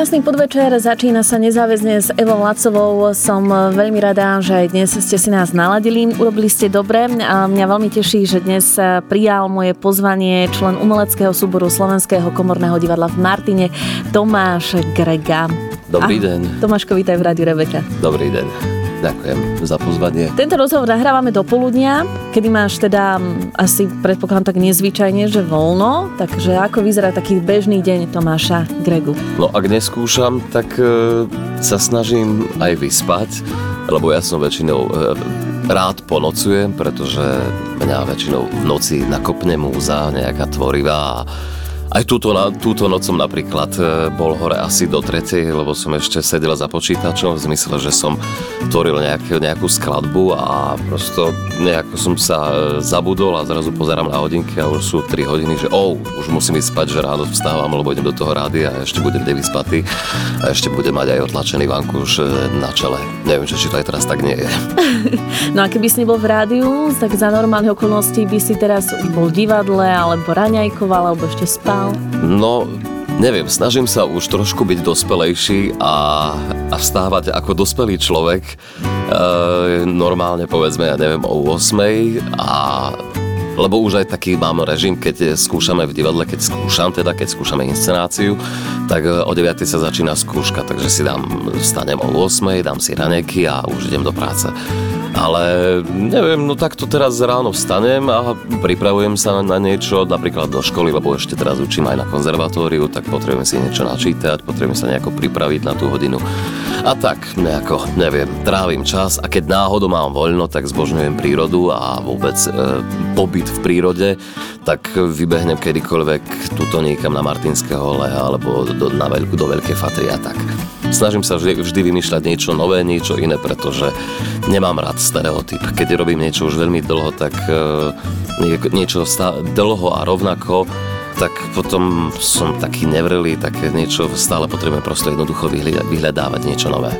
Krásny podvečer, začína sa nezáväzne s Evou Lacovou. Som veľmi rada, že aj dnes ste si nás naladili. Urobili ste dobre a mňa veľmi teší, že dnes prijal moje pozvanie člen umeleckého súboru Slovenského komorného divadla v Martine Tomáš Grega. Dobrý deň. Tomáško, vítaj v Rádiu Rebeka. Dobrý deň. Ďakujem za pozvanie. Tento rozhovor nahrávame do poludnia, kedy máš teda asi predpokladám tak nezvyčajne, že voľno, takže ako vyzerá taký bežný deň Tomáša Gregu? No ak neskúšam, tak e, sa snažím aj vyspať, lebo ja som väčšinou e, rád ponocujem, pretože mňa väčšinou v noci nakopne múza nejaká tvorivá aj túto, na, túto nocom napríklad e, bol hore asi do tretej, lebo som ešte sedel za počítačom v zmysle, že som tvoril nejakú, nejakú skladbu a prosto nejako som sa e, zabudol a zrazu pozerám na hodinky a už sú 3 hodiny, že oh, už musím ísť spať, že ráno vstávam, lebo idem do toho rády a ešte budem nevyspatý a ešte budem mať aj otlačený už e, na čele. Neviem, či to aj teraz tak nie je. No a keby si nebol v rádiu, tak za normálne okolnosti by si teraz bol v divadle alebo raňajkoval alebo ešte spal vstal? No, neviem, snažím sa už trošku byť dospelejší a, a vstávať ako dospelý človek. E, normálne povedzme, ja neviem, o 8 a lebo už aj taký mám režim, keď skúšame v divadle, keď skúšam, teda keď skúšame inscenáciu, tak o 9 sa začína skúška, takže si dám, vstanem o 8, dám si raneky a už idem do práce. Ale neviem, no takto teraz ráno vstanem a pripravujem sa na niečo, napríklad do školy, lebo ešte teraz učím aj na konzervatóriu, tak potrebujem si niečo načítať, potrebujem sa nejako pripraviť na tú hodinu. A tak, nejako, neviem, trávim čas a keď náhodou mám voľno, tak zbožňujem prírodu a vôbec e, pobyt v prírode, tak vybehnem kedykoľvek tuto niekam na Martinské hole alebo do, na veľkú, do Veľkej Fatry a tak. Snažím sa vždy, vždy vymýšľať niečo nové, niečo iné, pretože nemám rád stereotyp. Keď robím niečo už veľmi dlho, tak e, niečo stá, dlho a rovnako tak potom som taký nevrelý, také niečo stále potrebujem prosto jednoducho vyhľadávať niečo nové.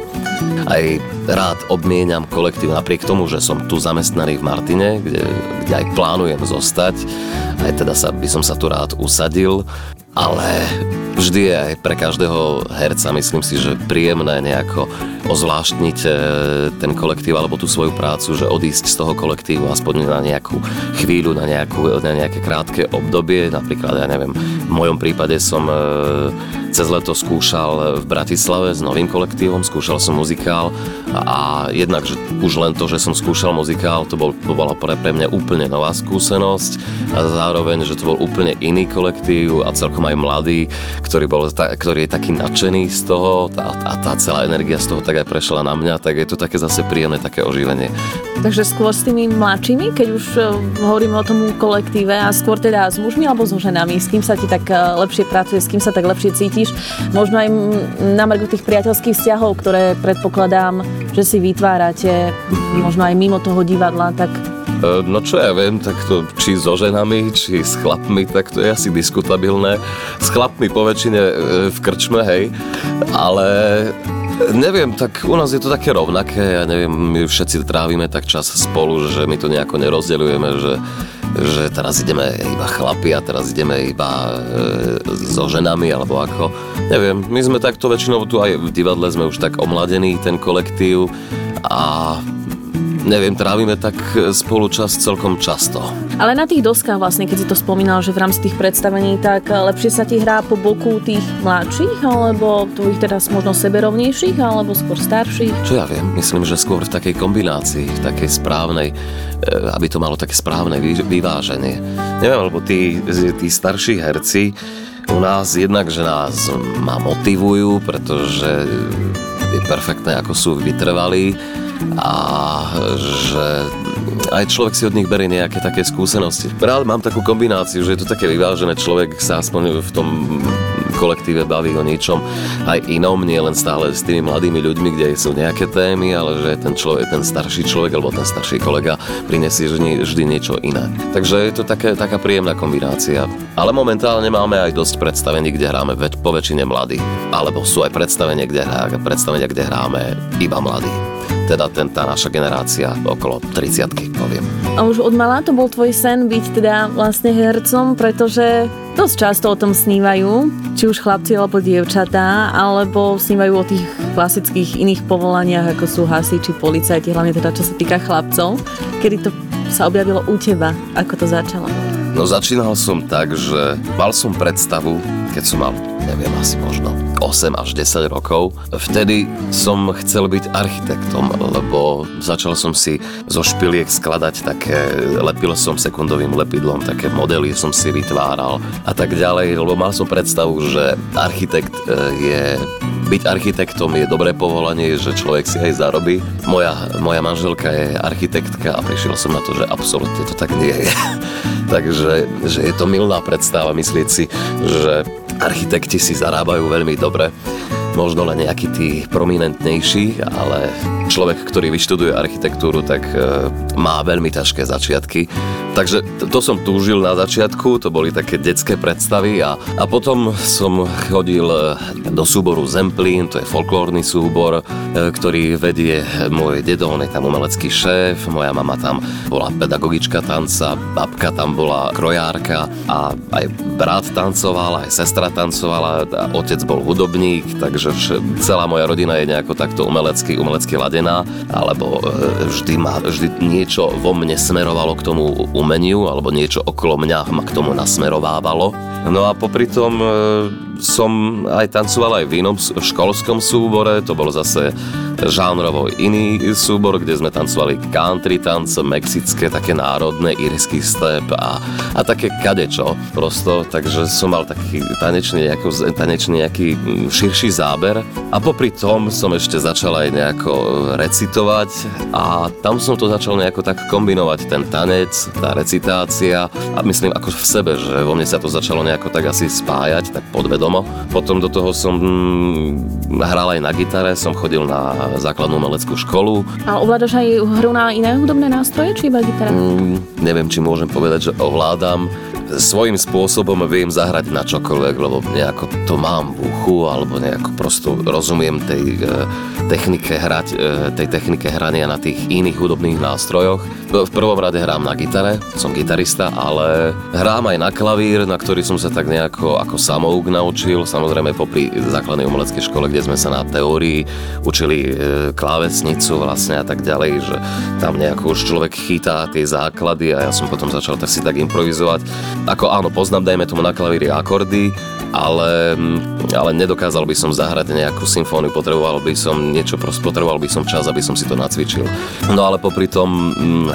Aj rád obmieniam kolektív napriek tomu, že som tu zamestnaný v Martine, kde, kde aj plánujem zostať, aj teda sa, by som sa tu rád usadil, ale vždy je aj pre každého herca, myslím si, že príjemné nejako ozvláštniť e, ten kolektív alebo tú svoju prácu, že odísť z toho kolektívu aspoň na nejakú chvíľu, na, nejakú, na nejaké krátke obdobie. Napríklad, ja neviem, v mojom prípade som e, cez leto skúšal v Bratislave s novým kolektívom, skúšal som muzikál a jednak, že už len to, že som skúšal muzikál, to, bol, to bola pre, pre mňa úplne nová skúsenosť a zároveň, že to bol úplne iný kolektív a celkom aj mladý, ktorý, bol, ktorý je taký nadšený z toho a, a tá celá energia z toho tak aj prešla na mňa, tak je to také zase príjemné také oživenie. Takže skôr s tými mladšími, keď už e, hovoríme o tom kolektíve a skôr teda s mužmi alebo so ženami, s kým sa ti tak e, lepšie pracuje, s kým sa tak lepšie cítiš, možno aj na margu tých priateľských vzťahov, ktoré predpokladám, že si vytvárate možno aj mimo toho divadla, tak e, No čo ja viem, tak to či so ženami, či s chlapmi, tak to je asi diskutabilné. S chlapmi po väčšine v krčme, hej, ale Neviem, tak u nás je to také rovnaké, ja neviem, my všetci trávime tak čas spolu, že my to nejako nerozdeľujeme, že, že teraz ideme iba chlapi a teraz ideme iba e, so ženami, alebo ako. Neviem, my sme takto väčšinou tu aj v divadle sme už tak omladení, ten kolektív a neviem, trávime tak spolu čas celkom často. Ale na tých doskách vlastne, keď si to spomínal, že v rámci tých predstavení, tak lepšie sa ti hrá po boku tých mladších, alebo tvojich teda možno seberovnejších, alebo skôr starších? Čo ja viem, myslím, že skôr v takej kombinácii, v takej správnej, eh, aby to malo také správne vyváženie. Neviem, lebo tí, tí starší herci u nás jednak, že nás ma motivujú, pretože je perfektné, ako sú vytrvalí a že aj človek si od nich berie nejaké také skúsenosti. Práve mám takú kombináciu, že je to také vyvážené, človek sa aspoň v tom kolektíve baví o niečom aj inom, nie len stále s tými mladými ľuďmi, kde sú nejaké témy, ale že ten človek, ten starší človek alebo ten starší kolega prinesie vždy niečo iné. Takže je to také, taká príjemná kombinácia. Ale momentálne máme aj dosť predstavení, kde hráme po väčšine mladí. Alebo sú aj predstavenia, kde, predstavenia, kde hráme iba mladí teda ten, tá naša generácia okolo 30 poviem. A už od malá to bol tvoj sen byť teda vlastne hercom, pretože dosť často o tom snívajú, či už chlapci alebo dievčatá, alebo snívajú o tých klasických iných povolaniach, ako sú hasiči, policajti, hlavne teda čo sa týka chlapcov. Kedy to sa objavilo u teba, ako to začalo? No začínal som tak, že mal som predstavu, keď som mal, neviem, asi možno 8 až 10 rokov. Vtedy som chcel byť architektom, lebo začal som si zo špiliek skladať také, lepil som sekundovým lepidlom, také modely som si vytváral a tak ďalej, lebo mal som predstavu, že architekt e, je byť architektom je dobré povolanie, že človek si aj zarobí. Moja, moja manželka je architektka a prišiel som na to, že absolútne to tak nie je. Takže že je to milná predstava myslieť si, že architekti si zarábajú veľmi dobre možno len nejaký tí prominentnejší, ale človek, ktorý vyštuduje architektúru, tak e, má veľmi ťažké začiatky. Takže to som túžil na začiatku, to boli také detské predstavy a, a potom som chodil e, do súboru Zemplín, to je folklórny súbor, e, ktorý vedie môj dedo, on je tam umelecký šéf, moja mama tam bola pedagogička tanca, babka tam bola krojárka a aj brat tancoval, aj sestra tancovala, otec bol hudobník, takže že celá moja rodina je nejako takto umelecky, umelecky ladená, alebo e, vždy, ma, vždy niečo vo mne smerovalo k tomu umeniu, alebo niečo okolo mňa ma k tomu nasmerovávalo. No a popri tom e, som aj tancoval aj v inom školskom súbore, to bol zase žánrovo. Iný súbor, kde sme tancovali country tance, mexické, také národné, írsky step a, a také kadečo prosto, takže som mal taký tanečný, nejaký, tanečný nejaký mm, širší záber. A popri tom som ešte začal aj nejako recitovať a tam som to začal nejako tak kombinovať, ten tanec, tá recitácia a myslím ako v sebe, že vo mne sa to začalo nejako tak asi spájať, tak podvedomo. Potom do toho som hm, hral aj na gitare, som chodil na základnú umeleckú školu. A ovládaš aj hru na iné hudobné nástroje, či iba gitara? Mm, neviem, či môžem povedať, že ovládam svojím spôsobom viem zahrať na čokoľvek, lebo nejako to mám v uchu, alebo nejako prosto rozumiem tej e, technike hrať, e, tej technike hrania na tých iných hudobných nástrojoch. V prvom rade hrám na gitare, som gitarista, ale hrám aj na klavír, na ktorý som sa tak nejako ako samouk naučil, samozrejme popri základnej umeleckej škole, kde sme sa na teórii učili e, klávesnicu vlastne a tak ďalej, že tam nejako už človek chytá tie základy a ja som potom začal tak si tak improvizovať ako áno, poznám, dajme tomu na klavíri akordy, ale, ale nedokázal by som zahrať nejakú symfóniu, potreboval by som niečo, potreboval by som čas, aby som si to nacvičil. No ale popri tom mm,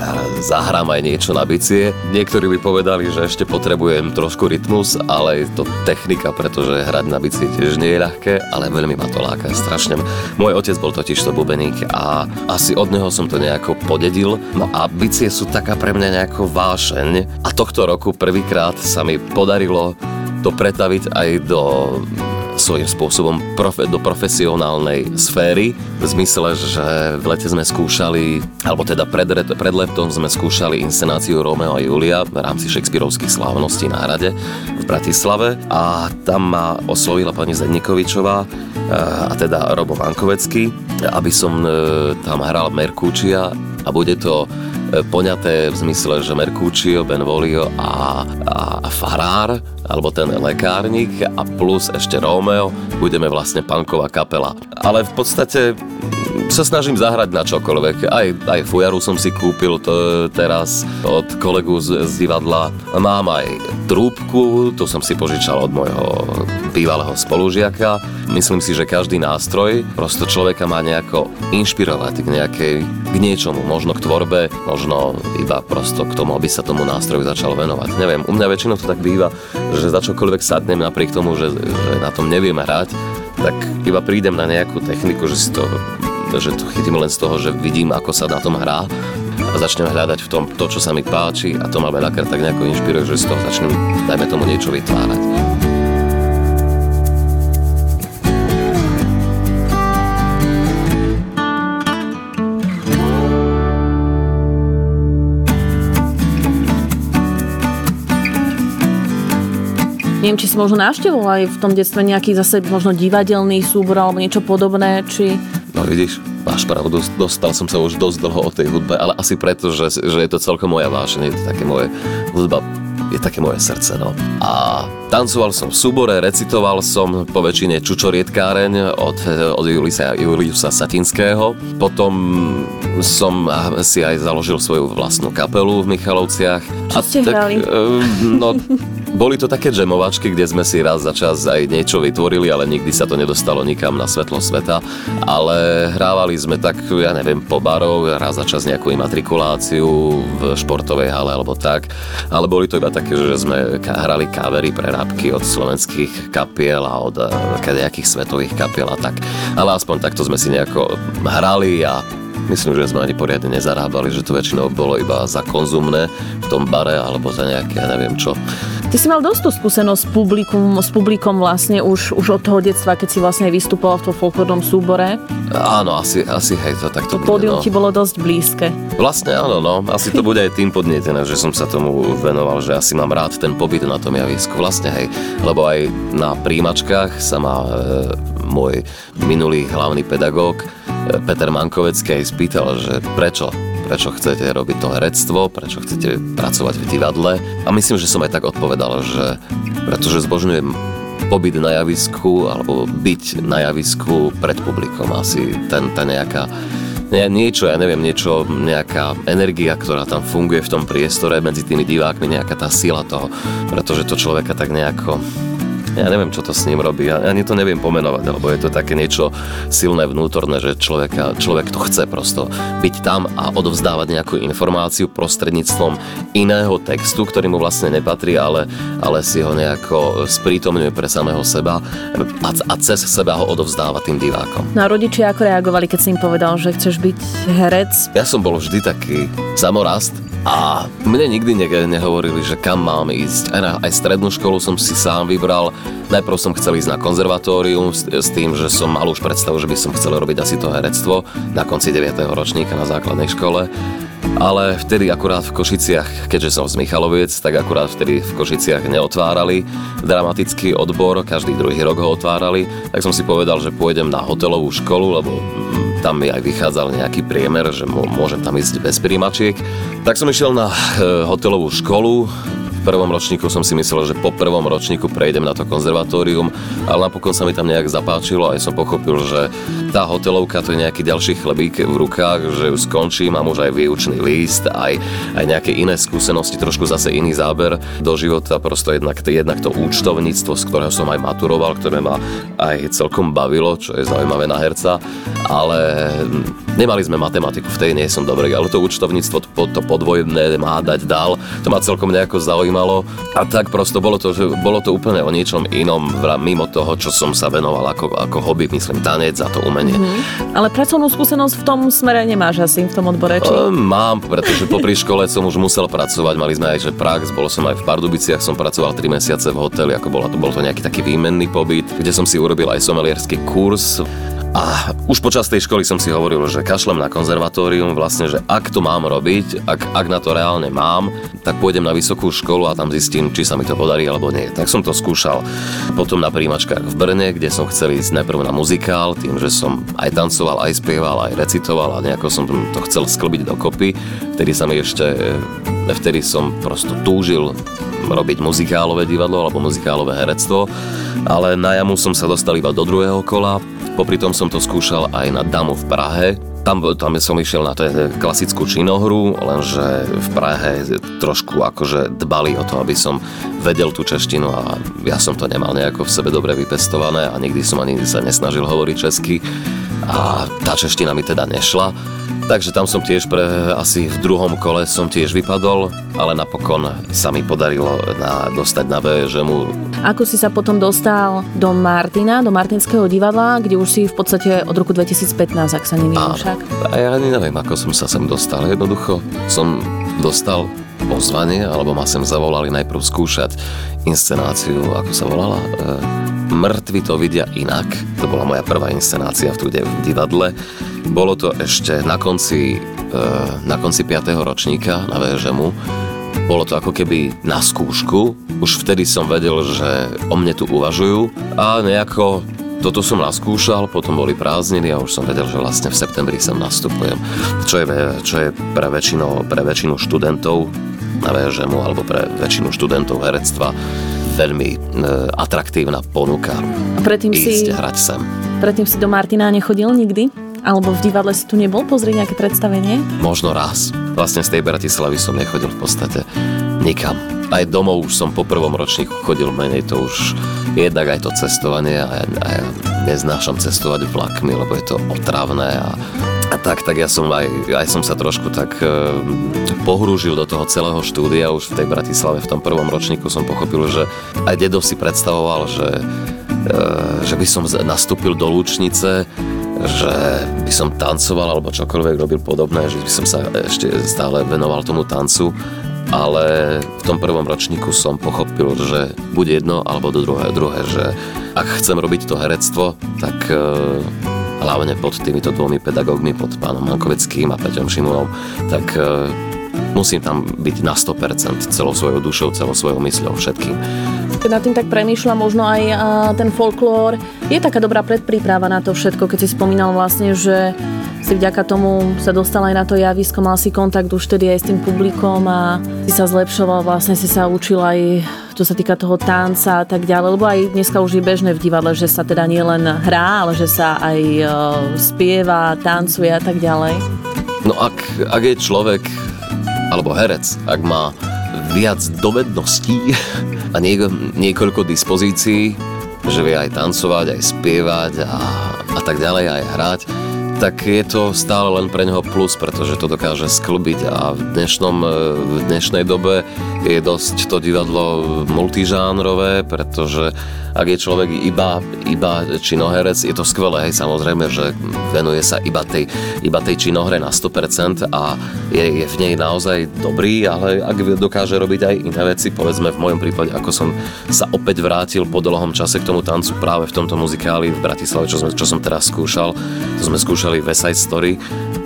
zahrám aj niečo na bicie. Niektorí by povedali, že ešte potrebujem trošku rytmus, ale je to technika, pretože hrať na bicie tiež nie je ľahké, ale veľmi ma to láka strašne. Môj otec bol totiž to bubeník a asi od neho som to nejako podedil. No a bicie sú taká pre mňa nejako vášeň a tohto roku prvýkrát sa mi podarilo to pretaviť aj do svojím spôsobom profe, do profesionálnej sféry, v zmysle, že v lete sme skúšali, alebo teda pred, pred letom sme skúšali inscenáciu Romeo a Julia v rámci Shakespeareovských slávností na hrade v Bratislave a tam ma oslovila pani Zednikovičová a teda Robo Vankovecký, aby som e, tam hral Merkúčia a bude to poňaté v zmysle, že Mercutio, Benvolio a, a, a Farár, alebo ten lekárnik a plus ešte Romeo, budeme vlastne punková kapela. Ale v podstate sa snažím zahrať na čokoľvek. Aj, aj fujaru som si kúpil to teraz od kolegu z, z divadla. Mám aj trúbku, to som si požičal od môjho bývalého spolužiaka. Myslím si, že každý nástroj prosto človeka má nejako inšpirovať k nejakej, k niečomu, možno k tvorbe, možno iba prosto k tomu, aby sa tomu nástroju začal venovať. Neviem, u mňa väčšinou to tak býva, že za čokoľvek sadnem napriek tomu, že, že na tom neviem hrať, tak iba prídem na nejakú techniku, že si to že to chytím len z toho, že vidím, ako sa na tom hrá a začnem hľadať v tom to, čo sa mi páči a to ma veľakrát tak nejako inšpiruje, že z toho začnem, dajme tomu, niečo vytvárať. Neviem, či si možno navštevoval aj v tom detstve nejaký zase možno divadelný súbor alebo niečo podobné, či... No vidíš, Máš pravdu, dostal som sa už dosť dlho o tej hudbe, ale asi preto, že, že je to celkom moja vášeň, je to také moje hudba je také moje srdce, no. A tancoval som v súbore, recitoval som po väčšine Čučorietkáreň od, od Julisa, Juliusa Satinského. Potom som si aj založil svoju vlastnú kapelu v Michalovciach. Čo ste tak, hrali? No, boli to také džemovačky, kde sme si raz za čas aj niečo vytvorili, ale nikdy sa to nedostalo nikam na svetlo sveta. Ale hrávali sme tak, ja neviem, po barov, raz za čas nejakú imatrikuláciu v športovej hale alebo tak. Ale boli to iba také, že sme hrali kavery, prerábky od slovenských kapiel a od eh, nejakých svetových kapiel a tak. Ale aspoň takto sme si nejako hrali a Myslím, že sme ani poriadne nezarábali, že to väčšinou bolo iba za konzumné v tom bare alebo za nejaké, ja neviem čo. Ty si mal dosť skúsenosť s publikum, s publikom vlastne už, už od toho detstva, keď si vlastne vystupoval v tom folklórnom súbore. Áno, asi, asi hej, to takto to bude. no. ti bolo dosť blízke. Vlastne áno, no. Asi to bude aj tým podnietené, že som sa tomu venoval, že asi mám rád ten pobyt na tom javisku. Vlastne hej, lebo aj na príjimačkách sa ma e, môj minulý hlavný pedagóg Peter Mankovecký aj spýtal, že prečo prečo chcete robiť to herectvo, prečo chcete pracovať v divadle. A myslím, že som aj tak odpovedal, že pretože zbožňujem pobyt na javisku alebo byť na javisku pred publikom. Asi ten, tá nejaká nie, niečo, ja neviem, niečo, nejaká energia, ktorá tam funguje v tom priestore medzi tými divákmi, nejaká tá sila toho, pretože to človeka tak nejako ja neviem, čo to s ním robí. Ja ani to neviem pomenovať, lebo je to také niečo silné vnútorné, že človeka, človek to chce prosto byť tam a odovzdávať nejakú informáciu prostredníctvom iného textu, ktorý mu vlastne nepatrí, ale, ale si ho nejako sprítomňuje pre samého seba a, a cez seba ho odovzdáva tým divákom. Na no rodičia ako reagovali, keď si im povedal, že chceš byť herec? Ja som bol vždy taký samorast, a mne nikdy ne- nehovorili, že kam mám ísť. Aj, na, aj strednú školu som si sám vybral. Najprv som chcel ísť na konzervatórium s, s tým, že som mal už predstavu, že by som chcel robiť asi to herectvo na konci 9. ročníka na základnej škole. Ale vtedy akurát v Košiciach, keďže som z Michaloviec, tak akurát vtedy v Košiciach neotvárali dramatický odbor, každý druhý rok ho otvárali, tak som si povedal, že pôjdem na hotelovú školu, lebo tam mi aj vychádzal nejaký priemer, že môžem tam ísť bez príjmačiek. Tak som išiel na eh, hotelovú školu, prvom ročníku som si myslel, že po prvom ročníku prejdem na to konzervatórium, ale napokon sa mi tam nejak zapáčilo a aj som pochopil, že tá hotelovka to je nejaký ďalší chlebík v rukách, že ju skončím, mám už aj výučný list, aj, aj nejaké iné skúsenosti, trošku zase iný záber do života, prosto jednak, jednak to účtovníctvo, z ktorého som aj maturoval, ktoré ma aj celkom bavilo, čo je zaujímavé na herca, ale nemali sme matematiku, v tej nie som dobrý, ale to účtovníctvo, to, to podvojné má dať dal, to ma celkom nejako zaujímalo. A tak prosto bolo to, že bolo to úplne o niečom inom, mimo toho, čo som sa venoval ako, ako hobby, myslím, tanec a to umenie. Mm-hmm. Ale pracovnú skúsenosť v tom smere nemáš asi, v tom odbore, či? E, mám, pretože popri škole som už musel pracovať, mali sme aj že prax, bol som aj v Pardubiciach, som pracoval 3 mesiace v hoteli, ako bolo to, bol to nejaký taký výmenný pobyt, kde som si urobil aj somelierský kurz a už počas tej školy som si hovoril, že kašlem na konzervatórium, vlastne, že ak to mám robiť, ak, ak na to reálne mám, tak pôjdem na vysokú školu a tam zistím, či sa mi to podarí alebo nie. Tak som to skúšal potom na príjimačkách v Brne, kde som chcel ísť najprv na muzikál, tým, že som aj tancoval, aj spieval, aj recitoval a nejako som to chcel sklbiť dokopy. Vtedy sa mi ešte, vtedy som prosto túžil robiť muzikálové divadlo alebo muzikálové herectvo, ale na jamu som sa dostal iba do druhého kola, Popri tom som to skúšal aj na Damu v Prahe, tam, tam som išiel na to klasickú činohru, lenže v Prahe trošku akože dbali o to, aby som vedel tú češtinu a ja som to nemal nejako v sebe dobre vypestované a nikdy som ani sa nesnažil hovoriť česky a tá čeština mi teda nešla. Takže tam som tiež pre, asi v druhom kole som tiež vypadol, ale napokon sa mi podarilo na, dostať na VŽMu. Ako si sa potom dostal do Martina, do Martinského divadla, kde už si v podstate od roku 2015, ak sa nemýlim však? A ja ani neviem, ako som sa sem dostal. Jednoducho som dostal pozvanie, alebo ma sem zavolali najprv skúšať inscenáciu, ako sa volala? E- Mŕtvi to vidia inak. To bola moja prvá inscenácia v v divadle. Bolo to ešte na konci, e, na konci 5. ročníka na VŽMu. Bolo to ako keby na skúšku. Už vtedy som vedel, že o mne tu uvažujú a nejako toto som naskúšal, potom boli prázdniny a už som vedel, že vlastne v septembri sem nastupujem. Čo je, čo je pre, väčšinu, pre väčšinu študentov na VŽMu alebo pre väčšinu študentov herectva veľmi e, atraktívna ponuka. Predtým ísť si, hrať sem. predtým si do Martina nechodil nikdy? Alebo v divadle si tu nebol pozrieť nejaké predstavenie? Možno raz. Vlastne z tej Bratislavy som nechodil v podstate nikam. Aj domov už som po prvom ročníku chodil menej, to už jednak aj to cestovanie a, a neznášam cestovať vlakmi, lebo je to otravné a, a tak, tak ja som aj, aj som sa trošku tak e, pohrúžil do toho celého štúdia. Už v tej Bratislave v tom prvom ročníku som pochopil, že aj dedo si predstavoval, že, e, že by som nastúpil do Lúčnice že by som tancoval alebo čokoľvek robil podobné, že by som sa ešte stále venoval tomu tancu. Ale v tom prvom ročníku som pochopil, že buď jedno alebo do druhé, druhé že ak chcem robiť to herectvo, tak e, hlavne pod týmito dvomi pedagógmi, pod pánom Mankoveckým a Peťom Šimunom, tak e, musím tam byť na 100% celou svojou dušou, celou svojou mysľou, všetkým. Keď nad tým tak premýšľam, možno aj a, ten folklór je taká dobrá predpríprava na to všetko, keď si spomínal vlastne, že si vďaka tomu sa dostal aj na to javisko, mal si kontakt už tedy aj s tým publikom a si sa zlepšoval, vlastne si sa učil aj čo sa týka toho tanca a tak ďalej, lebo aj dneska už je bežné v divadle, že sa teda nie len hrá, ale že sa aj e, spieva, tancuje a tak ďalej. No ak, ak je človek, alebo herec, ak má viac dovedností a nieko, niekoľko dispozícií, že vie aj tancovať, aj spievať a, a tak ďalej, aj hrať, tak je to stále len pre neho plus, pretože to dokáže sklbiť a v, dnešnom, e, v dnešnej dobe je dosť to divadlo multižánrové, pretože ak je človek iba, iba činoherec, je to skvelé, hej, samozrejme, že venuje sa iba tej, iba tej činohre na 100% a je, je v nej naozaj dobrý, ale ak dokáže robiť aj iné veci, povedzme v mojom prípade, ako som sa opäť vrátil po dlhom čase k tomu tancu práve v tomto muzikáli v Bratislave, čo, sme, čo som teraz skúšal, to sme skúšali West Side Story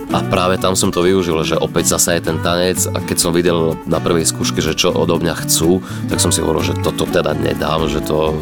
a práve tam som to využil, že opäť zasa je ten tanec a keď som videl na prvej skúške, že čo odo mňa chcú, tak som si hovoril, že toto teda nedám, že to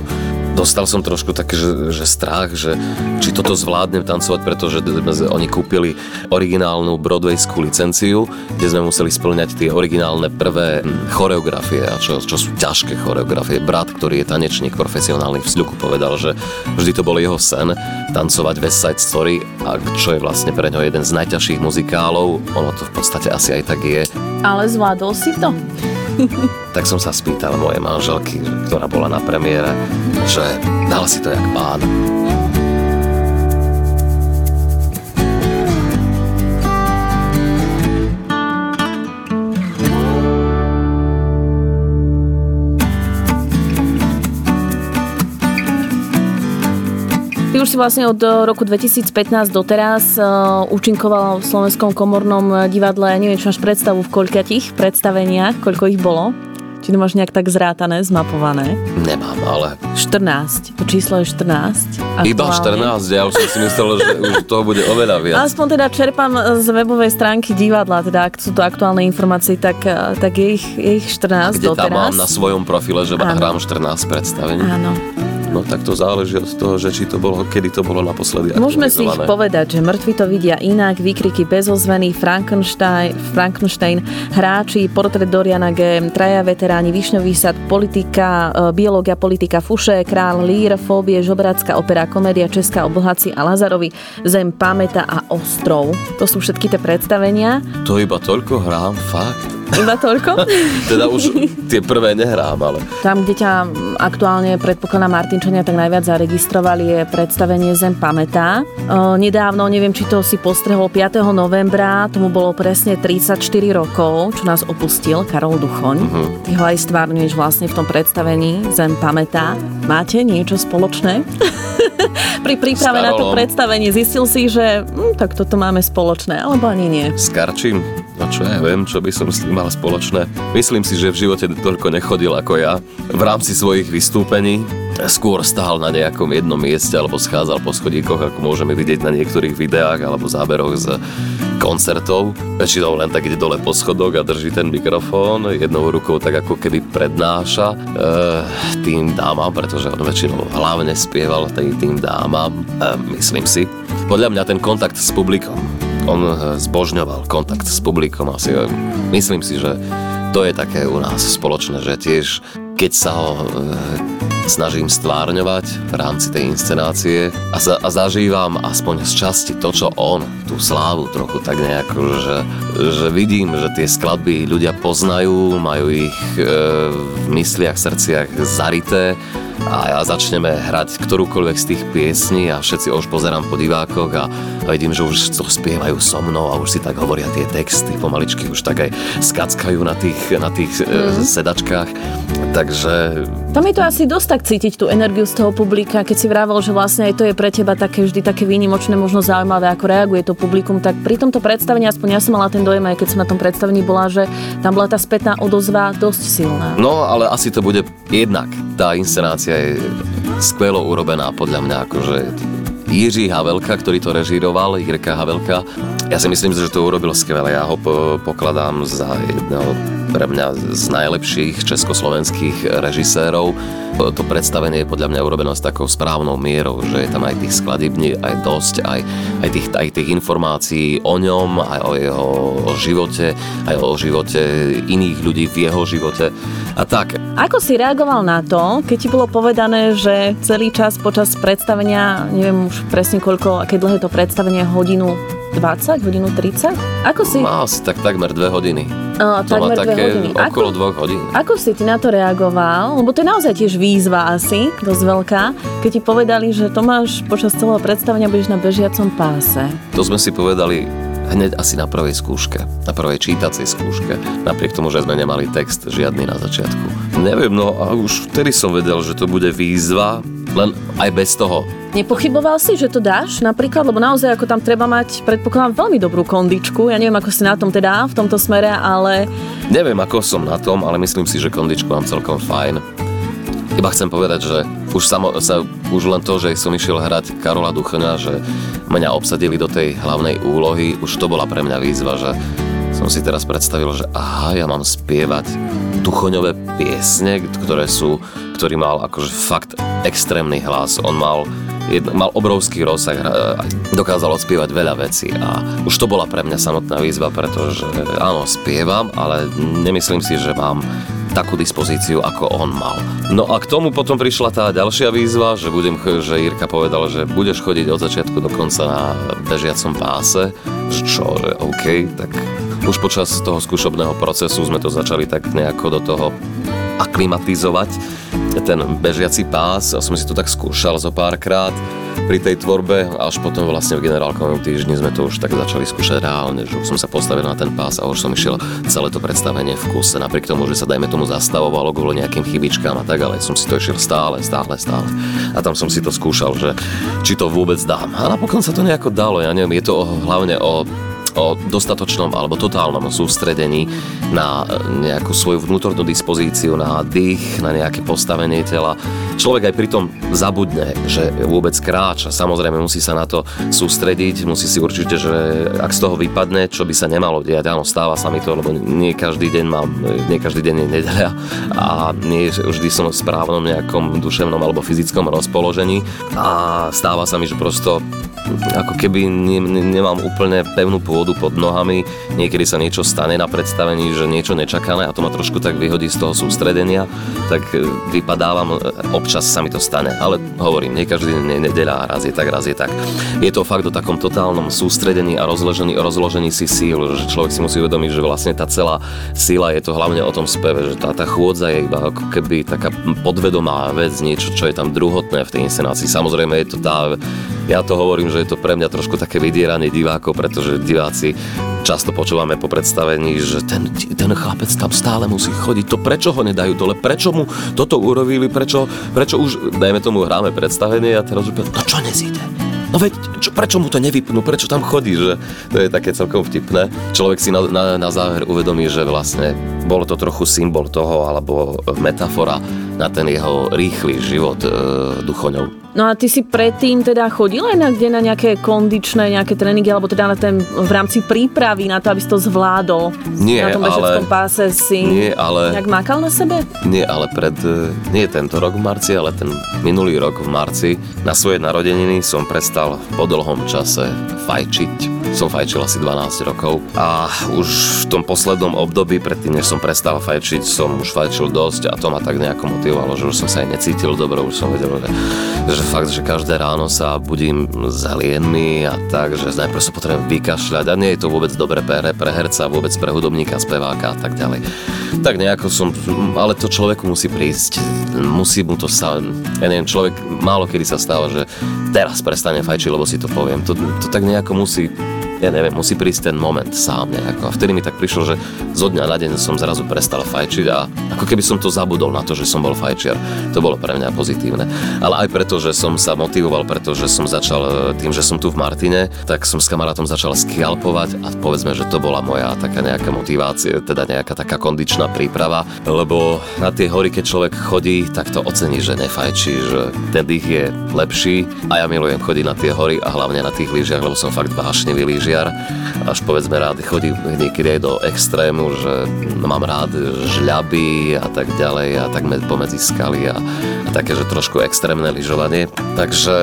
dostal som trošku taký, že, že strach, že či toto zvládnem tancovať, pretože oni kúpili originálnu broadwayskú licenciu, kde sme museli splňať tie originálne prvé choreografie, a čo, čo sú ťažké choreografie. Brat, ktorý je tanečník profesionálny v Sľuku, povedal, že vždy to bol jeho sen tancovať West Side Story, a čo je vlastne pre ňo jeden z najťažších muzikálov. Ono to v podstate asi aj tak je. Ale zvládol si to? Tak som sa spýtal mojej manželky, ktorá bola na premiére, že dal si to jak pán. Už si vlastne od roku 2015 doteraz uh, účinkoval v Slovenskom komornom divadle. Neviem, čo máš predstavu v koľkatých predstaveniach, koľko ich bolo? Či to máš nejak tak zrátané, zmapované? Nemám, ale... 14. To číslo je 14. Iba 14, ja už som si myslel, že už toho bude oveľa viac. Aspoň teda čerpám z webovej stránky divadla, teda ak sú to aktuálne informácie, tak, tak je, ich, je ich 14 Kde doteraz. tam mám na svojom profile, že Áno. hrám 14 predstavení. Áno. No tak to záleží od toho, že či to bolo, kedy to bolo naposledy Môžeme si ich povedať, že mŕtvi to vidia inak, výkriky bez ozveny, Frankenstein, Frankenstein, hráči, portrét Doriana G, traja veteráni, Višňový sad, politika, e, biológia, politika, Fuše, Král, Lír, Fóbie, Žobracká opera, komédia, Česká o Bohaci a Lazarovi, Zem, Pamäta a Ostrov. To sú všetky tie predstavenia. To iba toľko hrám, fakt. Iba toľko? Teda už tie prvé nehrám, ale Tam, kde ťa aktuálne predpokladá Martinčania tak najviac zaregistrovali je predstavenie Zem pamätá. O, nedávno, neviem, či to si postrehol, 5. novembra, tomu bolo presne 34 rokov, čo nás opustil Karol Duchoň. Uh-huh. Ty ho aj stvárňuješ vlastne v tom predstavení Zem pamätá. Máte niečo spoločné? Pri príprave na to predstavenie zistil si, že hm, tak toto máme spoločné, alebo ani nie. s Karčím No čo ja viem, čo by som s tým mal spoločné. Myslím si, že v živote toľko nechodil ako ja. V rámci svojich vystúpení skôr stál na nejakom jednom mieste alebo schádzal po schodíkoch, ako môžeme vidieť na niektorých videách alebo záberoch z koncertov. Väčšinou len tak ide dole po schodok a drží ten mikrofón jednou rukou tak ako keby prednáša e, tým dámam, pretože on väčšinou hlavne spieval tým, dámam, e, myslím si. Podľa mňa ten kontakt s publikom on eh, zbožňoval kontakt s publikom asi. Eh, myslím si, že to je také u nás spoločné, že tiež keď sa ho e, snažím stvárňovať v rámci tej inscenácie a, za, a zažívam aspoň z časti to, čo on, tú slávu trochu tak nejako, že, že vidím, že tie skladby ľudia poznajú, majú ich e, v mysliach, srdciach zarité a ja začneme hrať ktorúkoľvek z tých piesní a všetci už pozerám po divákoch a vidím, že už to spievajú so mnou a už si tak hovoria tie texty, pomaličky už tak aj skackajú na tých, na tých mm. sedačkách. Takže... Tam je to asi dosť tak cítiť tú energiu z toho publika, keď si vravel, že vlastne aj to je pre teba také vždy také výnimočné, možno zaujímavé, ako reaguje to publikum, tak pri tomto predstavení, aspoň ja som mala ten dojem, aj keď som na tom predstavení bola, že tam bola tá spätná odozva dosť silná. No, ale asi to bude jednak. Tá inscenácia je skvelo urobená podľa mňa, akože Jiří Havelka, ktorý to režíroval, Jirka Havelka. Ja si myslím, že to urobil skvele. Ja ho pokladám za jedného pre mňa z najlepších československých režisérov. To predstavenie je podľa mňa urobené s takou správnou mierou, že je tam aj tých skladibní, aj dosť, aj, aj, tých, aj tých informácií o ňom, aj o jeho o živote, aj o živote iných ľudí v jeho živote. A tak. Ako si reagoval na to, keď ti bolo povedané, že celý čas počas predstavenia, neviem už presne koľko, aké dlhé to predstavenie, hodinu 20, hodinu 30? Ako si... Mal si tak takmer dve hodiny. Uh, to takmer dve hodiny. Okolo dvoch hodín. Ako si ty na to reagoval? Lebo to je naozaj tiež výzva asi, dosť veľká, keď ti povedali, že Tomáš počas celého predstavenia budeš na bežiacom páse. To sme si povedali hneď asi na prvej skúške, na prvej čítacej skúške, napriek tomu, že sme nemali text žiadny na začiatku. Neviem, no a už vtedy som vedel, že to bude výzva, len aj bez toho. Nepochyboval si, že to dáš napríklad, lebo naozaj ako tam treba mať, predpokladám, veľmi dobrú kondičku. Ja neviem, ako si na tom teda v tomto smere, ale... Neviem, ako som na tom, ale myslím si, že kondičku mám celkom fajn. Iba chcem povedať, že už, samo, sa, už len to, že som išiel hrať Karola Duchňa, že mňa obsadili do tej hlavnej úlohy, už to bola pre mňa výzva, že som si teraz predstavil, že aha, ja mám spievať duchoňové piesne, ktoré sú, ktorý mal akože fakt extrémny hlas. On mal jedno, mal obrovský rozsah, dokázal odspievať veľa vecí a už to bola pre mňa samotná výzva, pretože áno, spievam, ale nemyslím si, že mám takú dispozíciu, ako on mal. No a k tomu potom prišla tá ďalšia výzva, že, budem, že Jirka povedal, že budeš chodiť od začiatku do konca na bežiacom páse, že čo, že OK, tak už počas toho skúšobného procesu sme to začali tak nejako do toho aklimatizovať ten bežiaci pás. Ja som si to tak skúšal zo párkrát pri tej tvorbe, až potom vlastne v generálkovom týždni sme to už tak začali skúšať reálne, že už som sa postavil na ten pás a už som išiel celé to predstavenie v kuse, napriek tomu, že sa dajme tomu zastavovalo kvôli nejakým chybičkám a tak, ale som si to išiel stále, stále, stále. A tam som si to skúšal, že či to vôbec dám. A napokon sa to nejako dalo, ja neviem, je to hlavne o o dostatočnom alebo totálnom sústredení na nejakú svoju vnútornú dispozíciu, na dých, na nejaké postavenie tela. Človek aj pritom zabudne, že vôbec kráča. Samozrejme musí sa na to sústrediť, musí si určite, že ak z toho vypadne, čo by sa nemalo diať, áno, stáva sa mi to, lebo nie každý deň mám, nie každý deň je nedeľa a nie vždy som v správnom nejakom duševnom alebo fyzickom rozpoložení a stáva sa mi, že prosto ako keby ne, ne, nemám úplne pevnú pôdu pod nohami, niekedy sa niečo stane na predstavení, že niečo nečakané a to ma trošku tak vyhodí z toho sústredenia, tak e, vypadávam, e, občas sa mi to stane, ale hovorím, nie každý deň nedeľa, raz je tak, raz je tak. Je to fakt o takom totálnom sústredení a rozložení, rozložení si síl, že človek si musí uvedomiť, že vlastne tá celá sila je to hlavne o tom speve, že tá, tá chôdza je iba ako keby taká podvedomá vec, niečo, čo je tam druhotné v tej inscenácii. Samozrejme je to tá, ja to hovorím, že je to pre mňa trošku také vydieranie divákov, pretože diváci často počúvame po predstavení, že ten, ten chlapec tam stále musí chodiť. To prečo ho nedajú dole? Prečo mu toto urobili? Prečo, prečo už, dajme tomu, hráme predstavenie a teraz úplne, to čo nezíde? no veď, čo, prečo mu to nevypnú, prečo tam chodí, že to je také celkom vtipné. Človek si na, na, na záver uvedomí, že vlastne bolo to trochu symbol toho, alebo metafora na ten jeho rýchly život e, duchoňov. No a ty si predtým teda chodil aj na, kde na nejaké kondičné, nejaké tréningy, alebo teda na ten, v rámci prípravy na to, aby si to zvládol? Nie, Na tom ale... páse si nie, ale... nejak makal na sebe? Nie, ale pred... e, Nie tento rok v marci, ale ten minulý rok v marci na svoje narodeniny som prestal po dlhom čase fajčiť. Som fajčil asi 12 rokov a už v tom poslednom období, predtým než som prestal fajčiť, som už fajčil dosť a to ma tak nejako motivovalo, že už som sa aj necítil dobre, už som vedel, že, že fakt, že každé ráno sa budím zalienmi a tak, že najprv sa potrebujem vykašľať a nie je to vôbec dobre pre, pre herca, vôbec pre hudobníka, speváka a tak ďalej. Tak nejako som, ale to človeku musí prísť, musí mu to sa, ja neviem, človek málo kedy sa stáva, že teraz prestane fajčiť, lebo si to poviem. To, to tak nejako musí ja neviem, musí prísť ten moment sám nejako. A vtedy mi tak prišlo, že zo dňa na deň som zrazu prestal fajčiť a ako keby som to zabudol na to, že som bol fajčiar. To bolo pre mňa pozitívne. Ale aj preto, že som sa motivoval, pretože som začal e, tým, že som tu v Martine, tak som s kamarátom začal skialpovať a povedzme, že to bola moja taká nejaká motivácia, teda nejaká taká kondičná príprava, lebo na tie hory, keď človek chodí, tak to ocení, že nefajčí, že ten dých je lepší a ja milujem chodiť na tie hory a hlavne na tých lyžiach, lebo som fakt vášnivý lyž lyžiar, až povedzme rád chodí niekedy aj do extrému, že mám rád žľaby a tak ďalej a tak pomedzi skaly a, a také, že trošku extrémne lyžovanie. Takže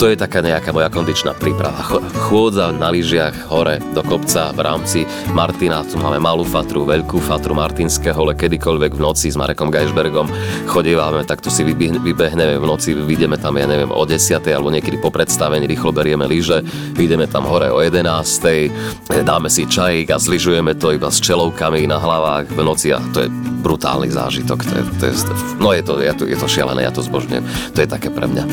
to je taká nejaká moja kondičná príprava. Chôdza na lyžiach hore do kopca v rámci Martina, tu máme malú fatru, veľkú fatru Martinské hole, kedykoľvek v noci s Marekom Geisbergom chodívame, takto si vybehneme v noci, vyjdeme tam, ja neviem, o 10. alebo niekedy po predstavení, rýchlo berieme lyže, vyjdeme tam hore o 11 dáme si čajík a zlyžujeme to iba s čelovkami na hlavách v noci a to je brutálny zážitok. To je, to je, no je to, je, to, je to šialené, ja to zbožňujem. To je také pre mňa,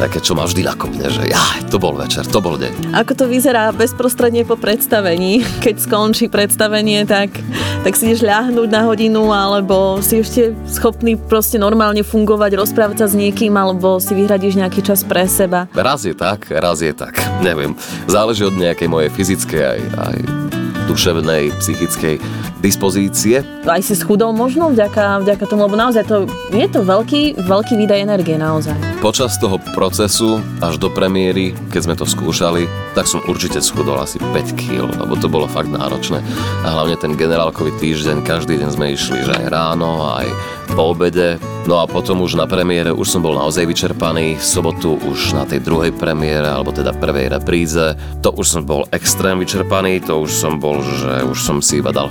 také, čo ma vždy nakopne, že ja, to bol večer, to bol deň. Ako to vyzerá bezprostredne po predstavení? Keď skončí predstavenie, tak, tak si ideš ľahnúť na hodinu, alebo si ešte schopný proste normálne fungovať, rozprávať sa s niekým, alebo si vyhradíš nejaký čas pre seba? Raz je tak, raz je tak. Neviem. Záleží od nejakej mojej fyzickej aj, aj duševnej, psychickej dispozície. Aj si schudol možno vďaka, vďaka tomu, lebo naozaj to, je to veľký, veľký výdaj energie naozaj. Počas toho procesu až do premiéry, keď sme to skúšali, tak som určite schudol asi 5 kg, lebo to bolo fakt náročné. A hlavne ten generálkový týždeň, každý deň sme išli, že aj ráno, aj po obede, No a potom už na premiére už som bol naozaj vyčerpaný. V sobotu už na tej druhej premiére, alebo teda prvej repríze, to už som bol extrém vyčerpaný, to už som bol, že už som si iba dal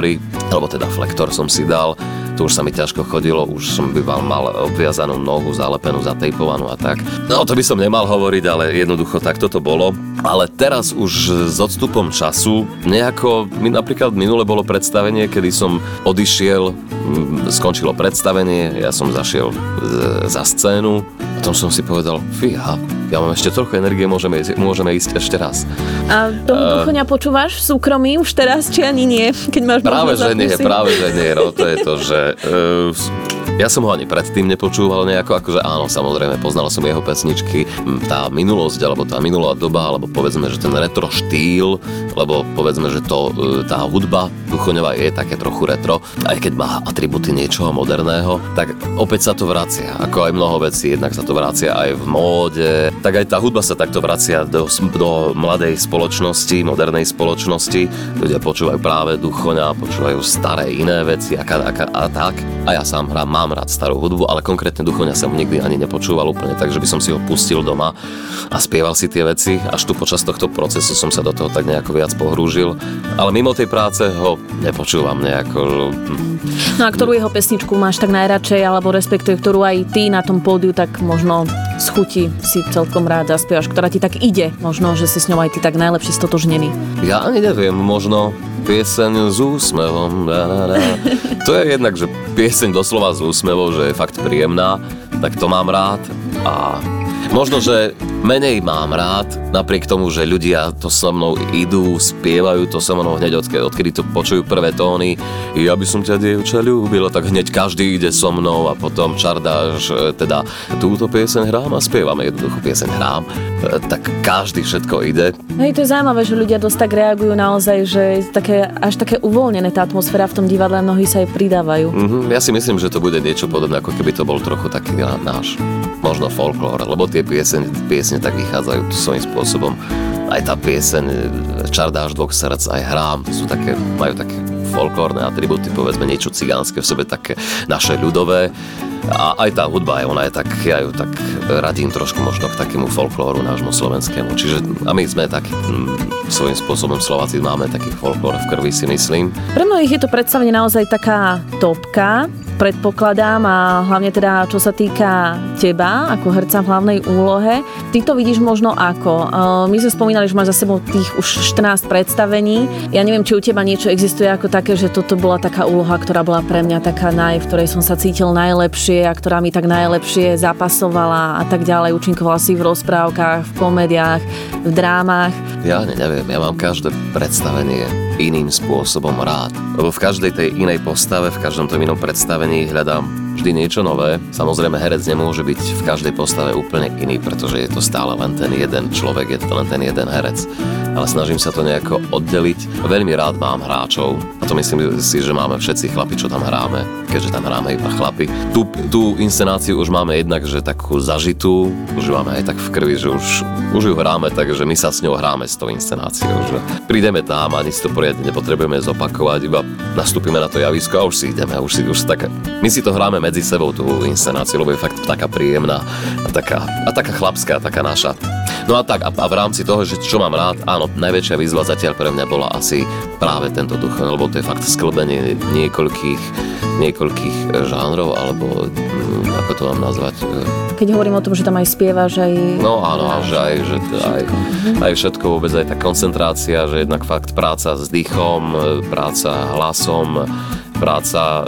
flektory, alebo teda flektor som si dal, to už sa mi ťažko chodilo, už som býval mal obviazanú nohu, zalepenú, zatejpovanú a tak. No to by som nemal hovoriť, ale jednoducho takto to bolo. Ale teraz už s odstupom času, nejako, mi napríklad minule bolo predstavenie, kedy som odišiel, skončilo predstavenie, ja som zašiel za scénu, potom som si povedal, fíha, ja mám ešte trochu energie, môžeme ísť, môžeme ísť ešte raz. A tomu uh, duchoňa počúvaš v súkromí už teraz, či ani nie, keď máš Práve, že nie, práve, že nie, no to je to, že uh, ja som ho ani predtým nepočúval nejako, akože áno, samozrejme, poznal som jeho pesničky, tá minulosť, alebo tá minulá doba, alebo povedzme, že ten retro štýl, lebo povedzme, že to, e, tá hudba Duchoňová je také trochu retro, aj keď má atributy niečoho moderného, tak opäť sa to vracia, ako aj mnoho vecí, jednak sa to vracia aj v móde, tak aj tá hudba sa takto vracia do, do mladej spoločnosti, modernej spoločnosti, ľudia počúvajú práve Duchoňa, počúvajú staré iné veci a, a, a tak. A ja sám hrám, mám mám rád starú hudbu, ale konkrétne Duchoňa som nikdy ani nepočúval úplne tak, že by som si ho pustil doma a spieval si tie veci. Až tu počas tohto procesu som sa do toho tak nejako viac pohrúžil. Ale mimo tej práce ho nepočúvam nejako. No a ktorú jeho pesničku máš tak najradšej, alebo respektuje, ktorú aj ty na tom pódiu tak možno z chuti si celkom rád zaspievaš, ktorá ti tak ide, možno, že si s ňou aj ty tak najlepšie stotožnený. Ja ani neviem, možno pieseň s úsmevom. Da. To je jednak, že pieseň doslova s úsmevom, že je fakt príjemná, tak to mám rád. A Možno, že menej mám rád, napriek tomu, že ľudia to so mnou idú, spievajú to so mnou hneď, odkedy, odkedy to počujú prvé tóny. Ja by som ťa, dievča, ľúbila, tak hneď každý ide so mnou a potom čardáš, e, teda túto pieseň hrám a spievame jednoduchú pieseň hrám, e, tak každý všetko ide. Hej, to je zaujímavé, že ľudia dosť tak reagujú naozaj, že je také, až také uvoľnené tá atmosféra v tom divadle, mnohí sa aj pridávajú. Mm-hmm, ja si myslím, že to bude niečo podobné, ako keby to bol trochu taký náš možno folklór, lebo tie piesne, piesne tak vychádzajú svojím spôsobom. Aj tá pieseň Čardáš dvoch srdc, aj hrám, sú také, majú také folklórne atributy, povedzme niečo cigánske v sebe, také naše ľudové. A aj tá hudba, aj ona je tak, ja ju tak radím trošku možno k takému folklóru nášmu slovenskému. Čiže a my sme taký svojím spôsobom Slováci máme taký folklór v krvi si myslím. Pre mnohých je to predstavenie naozaj taká topka, predpokladám a hlavne teda čo sa týka teba ako herca v hlavnej úlohe. Ty to vidíš možno ako? My sme spomínali, že máš za sebou tých už 14 predstavení. Ja neviem, či u teba niečo existuje ako také, že toto bola taká úloha, ktorá bola pre mňa taká naj, v ktorej som sa cítil najlepšie a ktorá mi tak najlepšie zapasovala a tak ďalej. Učinkovala si v rozprávkach, v komediách, v drámach. Ja neviem, ja mám každé predstavenie iným spôsobom rád. Lebo v každej tej inej postave, v každom tom inom predstavení hľadám vždy niečo nové. Samozrejme, herec nemôže byť v každej postave úplne iný, pretože je to stále len ten jeden človek, je to len ten jeden herec. Ale snažím sa to nejako oddeliť. Veľmi rád mám hráčov a to myslím si, že máme všetci chlapi, čo tam hráme, keďže tam hráme iba chlapi. Tú, tú inscenáciu už máme jednak, že takú zažitú, už máme aj tak v krvi, že už, už ju hráme, takže my sa s ňou hráme s tou inscenáciou. Že prídeme tam, ani si to poriadne nepotrebujeme zopakovať, iba nastúpime na to javisko a už si ideme, už si už tak, my si to hráme medzi sebou tú inscenáciu, lebo je fakt taká príjemná a taká, a taká chlapská, taká naša. No a tak, a, a v rámci toho, že čo mám rád, áno, najväčšia výzva zatiaľ pre mňa bola asi práve tento duch, lebo to je fakt sklbenie niekoľkých, niekoľkých žánrov, alebo hm, ako to mám nazvať, keď hovorím o tom, že tam aj spievaš, aj... No áno, že aj, že aj, aj všetko vôbec, aj tá koncentrácia, že jednak fakt práca s dýchom, práca hlasom, práca e,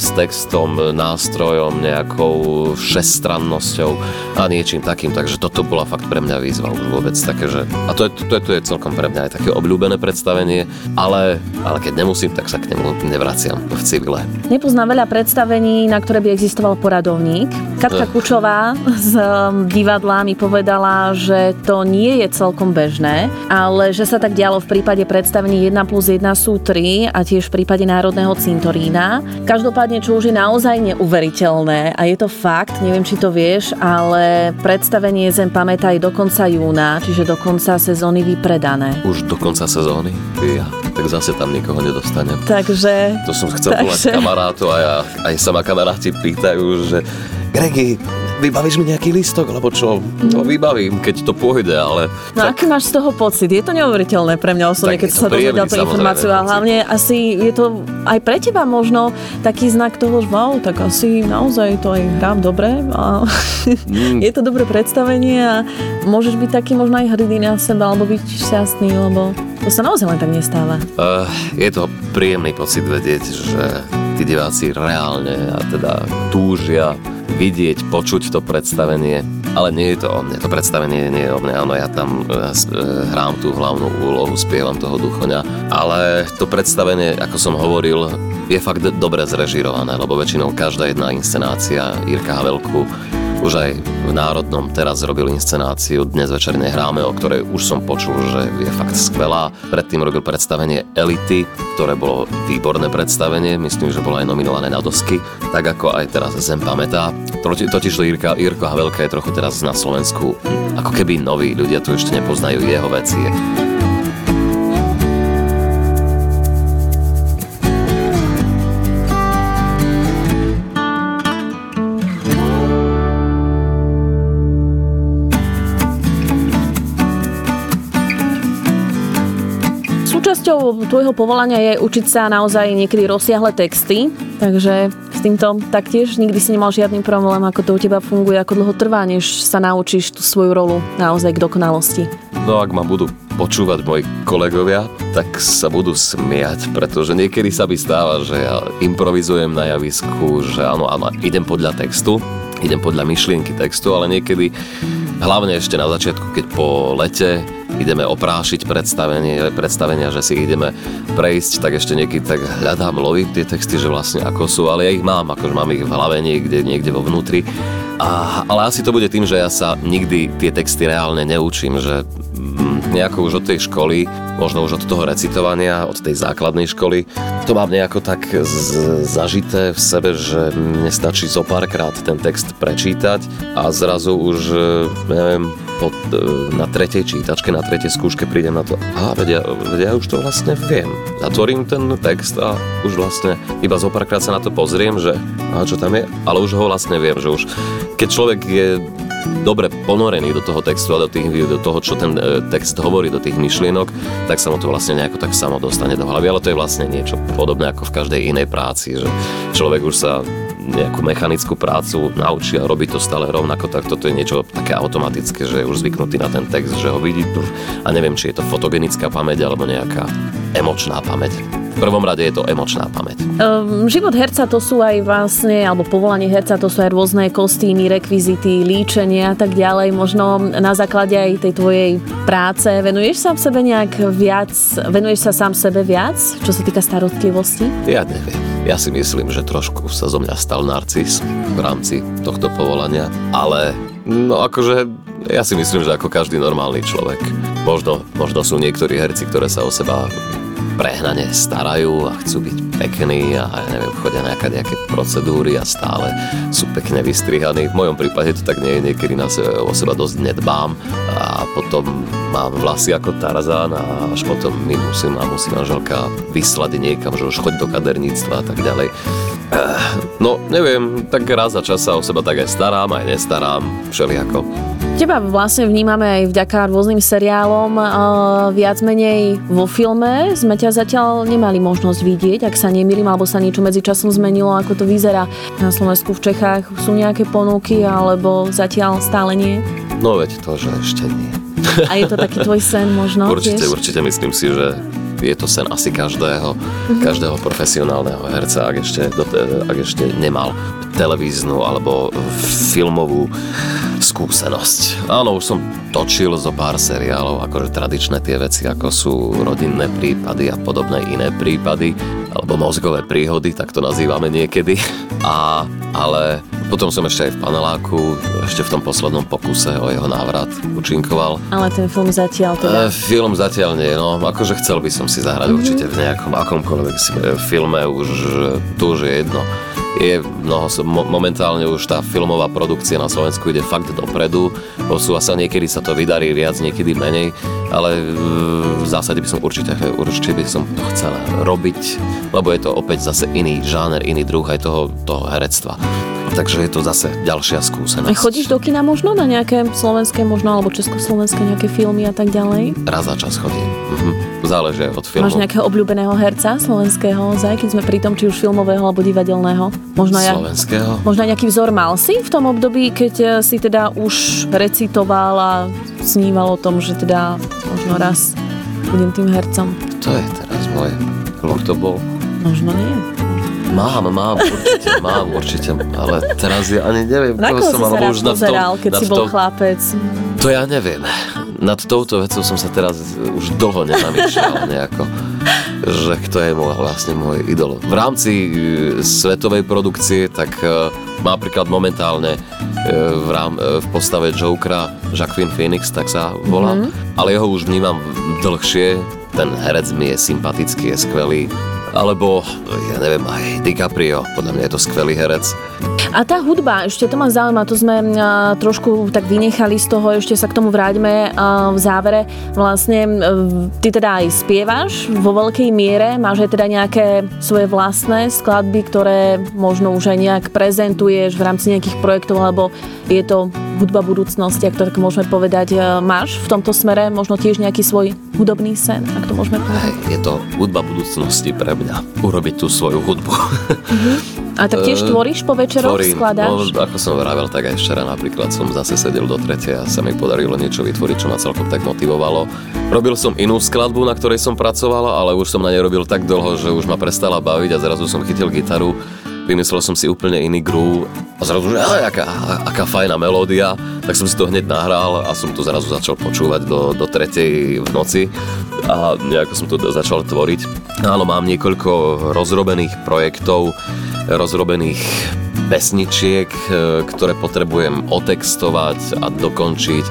s textom, nástrojom, nejakou všestrannosťou a niečím takým, takže toto bola fakt pre mňa výzva vôbec také, že a to je, to, je, to je celkom pre mňa aj také obľúbené predstavenie, ale, ale keď nemusím, tak sa k nemu nevraciam v civile. Nepoznám veľa predstavení, na ktoré by existoval poradovník. Katka Kučová z um, divadla mi povedala, že to nie je celkom bežné, ale že sa tak dialo v prípade predstavení 1 plus 1 sú 3 a tiež v prípade Národného cintorína Vavrína. Každopádne, čo už je naozaj neuveriteľné a je to fakt, neviem, či to vieš, ale predstavenie Zem pamätaj do konca júna, čiže do konca sezóny vypredané. Už do konca sezóny? Ja, tak zase tam nikoho nedostanem. Takže... To som chcel takže... volať kamarátu a ja, aj sama kamaráti pýtajú, že Gregi, vybavíš mi nejaký listok, alebo čo? No vybavím, keď to pôjde, ale... No tak... aký máš z toho pocit? Je to neuveriteľné pre mňa osobne, keď sa dozvedel tú informáciu a hlavne asi je to aj pre teba možno taký znak toho, že wow, tak asi naozaj to aj hrám dobre a mm. je to dobré predstavenie a môžeš byť taký možno aj hrdý na seba alebo byť šťastný, lebo to sa naozaj len tak nestáva. Uh, je to príjemný pocit vedieť, že tí diváci reálne a teda túžia vidieť, počuť to predstavenie. Ale nie je to o mne, to predstavenie nie je o mne, áno, ja tam e, e, hrám tú hlavnú úlohu, spievam toho duchoňa, ale to predstavenie, ako som hovoril, je fakt dobre zrežirované, lebo väčšinou každá jedna inscenácia Jirka Havelku už aj v Národnom teraz robil inscenáciu Dnes večer nehráme, o ktorej už som počul, že je fakt skvelá. Predtým robil predstavenie Elity, ktoré bolo výborné predstavenie, myslím, že bolo aj nominované na dosky, tak ako aj teraz Zem pamätá. Totiž to Jirka, Jirko Havelka je trochu teraz na Slovensku ako keby noví ľudia tu ešte nepoznajú jeho veci. Súčasťou tvojho povolania je učiť sa naozaj niekedy rozsiahle texty, takže s týmto taktiež nikdy si nemal žiadny problém, ako to u teba funguje, ako dlho trvá, než sa naučíš tú svoju rolu naozaj k dokonalosti. No ak ma budú počúvať moji kolegovia, tak sa budú smiať, pretože niekedy sa mi stáva, že ja improvizujem na javisku, že áno, áno, idem podľa textu, idem podľa myšlienky textu, ale niekedy, hlavne ešte na začiatku, keď po lete ideme oprášiť predstavenie, predstavenia, že si ideme prejsť, tak ešte niekedy tak hľadám, lovím tie texty, že vlastne ako sú, ale ja ich mám, akože mám ich v hlave niekde, niekde vo vnútri. A, ale asi to bude tým, že ja sa nikdy tie texty reálne neučím, že nejako už od tej školy, možno už od toho recitovania, od tej základnej školy, to mám nejako tak z- zažité v sebe, že mne stačí zo párkrát ten text prečítať a zrazu už, e, neviem, pod, e, na tretej čítačke, na tretej skúške prídem na to, a vedia, vedia, ja už to vlastne viem. Zatvorím ten text a už vlastne iba zo párkrát sa na to pozriem, že a čo tam je, ale už ho vlastne viem, že už keď človek je dobre ponorený do toho textu a do, tých, do toho, čo ten e, text hovorí, do tých myšlienok, tak sa mu to vlastne nejako tak samo dostane do hlavy. Ale to je vlastne niečo podobné ako v každej inej práci, že človek už sa nejakú mechanickú prácu naučí a robí to stále rovnako, tak toto je niečo také automatické, že je už zvyknutý na ten text, že ho vidí a neviem, či je to fotogenická pamäť alebo nejaká emočná pamäť. V prvom rade je to emočná pamäť. Um, život herca to sú aj vlastne, alebo povolanie herca to sú aj rôzne kostýmy, rekvizity, líčenie a tak ďalej. Možno na základe aj tej tvojej práce venuješ sa v sebe nejak viac, venuješ sa sám sebe viac, čo sa týka starostlivosti? Ja neviem. Ja si myslím, že trošku sa zo mňa stal narcis v rámci tohto povolania, ale no akože ja si myslím, že ako každý normálny človek. Možno, možno sú niektorí herci, ktoré sa o seba prehnane starajú a chcú byť pekní a ja neviem, chodia nejaké, nejaké procedúry a stále sú pekne vystrihaní. V mojom prípade to tak nie je, niekedy na seba, o seba dosť nedbám a potom mám vlasy ako Tarzán a až potom mi musím a musí manželka vyslať niekam, že už choď do kaderníctva a tak ďalej. No, neviem, tak raz za čas sa o seba tak aj starám, aj nestarám, všelijako. Teba vlastne vnímame aj vďaka rôznym seriálom. Viac menej vo filme sme ťa zatiaľ nemali možnosť vidieť, ak sa nemýlim, alebo sa niečo medzi časom zmenilo, ako to vyzerá na Slovensku, v Čechách. Sú nejaké ponuky, alebo zatiaľ stále nie? No veď to, že ešte nie. A je to taký tvoj sen možno? Určite, tiež? určite myslím si, že je to sen asi každého, mm-hmm. každého profesionálneho herca, ak ešte, ak ešte nemal televíznu alebo filmovú skúsenosť. Áno, už som točil zo pár seriálov, akože tradičné tie veci, ako sú rodinné prípady a podobné iné prípady, alebo mozgové príhody, tak to nazývame niekedy. A, ale potom som ešte aj v paneláku, ešte v tom poslednom pokuse o jeho návrat účinkoval. Ale ten film zatiaľ teda... E, film zatiaľ nie, no akože chcel by som si zahrať mm-hmm. určite v nejakom akomkoľvek filme, už tu už je jedno je mnoho, momentálne už tá filmová produkcia na Slovensku ide fakt dopredu, posúva sa, niekedy sa to vydarí viac, niekedy menej, ale v zásade by som určite, určite by som to chcel robiť, lebo je to opäť zase iný žáner, iný druh aj toho, toho herectva. Takže je to zase ďalšia skúsenosť. Chodíš do kina možno na nejaké slovenské, možno alebo československé nejaké filmy a tak ďalej? Raz za čas chodím. Mhm záleží od filmu. Máš nejakého obľúbeného herca slovenského, zaj, keď sme pri tom, či už filmového alebo divadelného? Možno slovenského? Ja, možno nejaký vzor mal si v tom období, keď eh, si teda už recitoval a sníval o tom, že teda možno raz budem tým hercom. To je teraz môj. Kto to bol? Možno nie. Mám, mám, určite, mám, určite, ale teraz ja ani neviem, Na koho som, sa už pozeral, keď si bol to, chlapec? To ja neviem nad touto vecou som sa teraz už dlho nezamýšľal nejako, že kto je môj, vlastne môj idol. V rámci uh, svetovej produkcie, tak uh, napríklad momentálne uh, v, rám, uh, v postave Jokera Jacqueline Phoenix, tak sa volá, mm-hmm. ale jeho už vnímam dlhšie, ten herec mi je sympatický, je skvelý, alebo, ja neviem, aj DiCaprio, podľa mňa je to skvelý herec. A tá hudba, ešte to ma zaujíma, to sme trošku tak vynechali z toho, ešte sa k tomu vráťme v závere. Vlastne ty teda aj spievaš vo veľkej miere, máš aj teda nejaké svoje vlastné skladby, ktoré možno už aj nejak prezentuješ v rámci nejakých projektov, alebo je to hudba budúcnosti, ak to tak môžeme povedať. Máš v tomto smere možno tiež nejaký svoj hudobný sen, ak to môžeme povedať? Je to hudba budúcnosti pre mňa, urobiť tú svoju hudbu. Mm-hmm. A tak tiež uh, tvoríš po večeroch, skladáš? No, ako som vravel, tak aj včera napríklad som zase sedel do tretie a sa mi podarilo niečo vytvoriť, čo ma celkom tak motivovalo. Robil som inú skladbu, na ktorej som pracovala, ale už som na nej robil tak dlho, že už ma prestala baviť a zrazu som chytil gitaru vymyslel som si úplne iný groove a zrazu, že aj, aká, aká fajná melódia, tak som si to hneď nahral a som to zrazu začal počúvať do, do tretej v noci a nejako som to začal tvoriť. Áno, mám niekoľko rozrobených projektov, rozrobených pesničiek, e, ktoré potrebujem otextovať a dokončiť,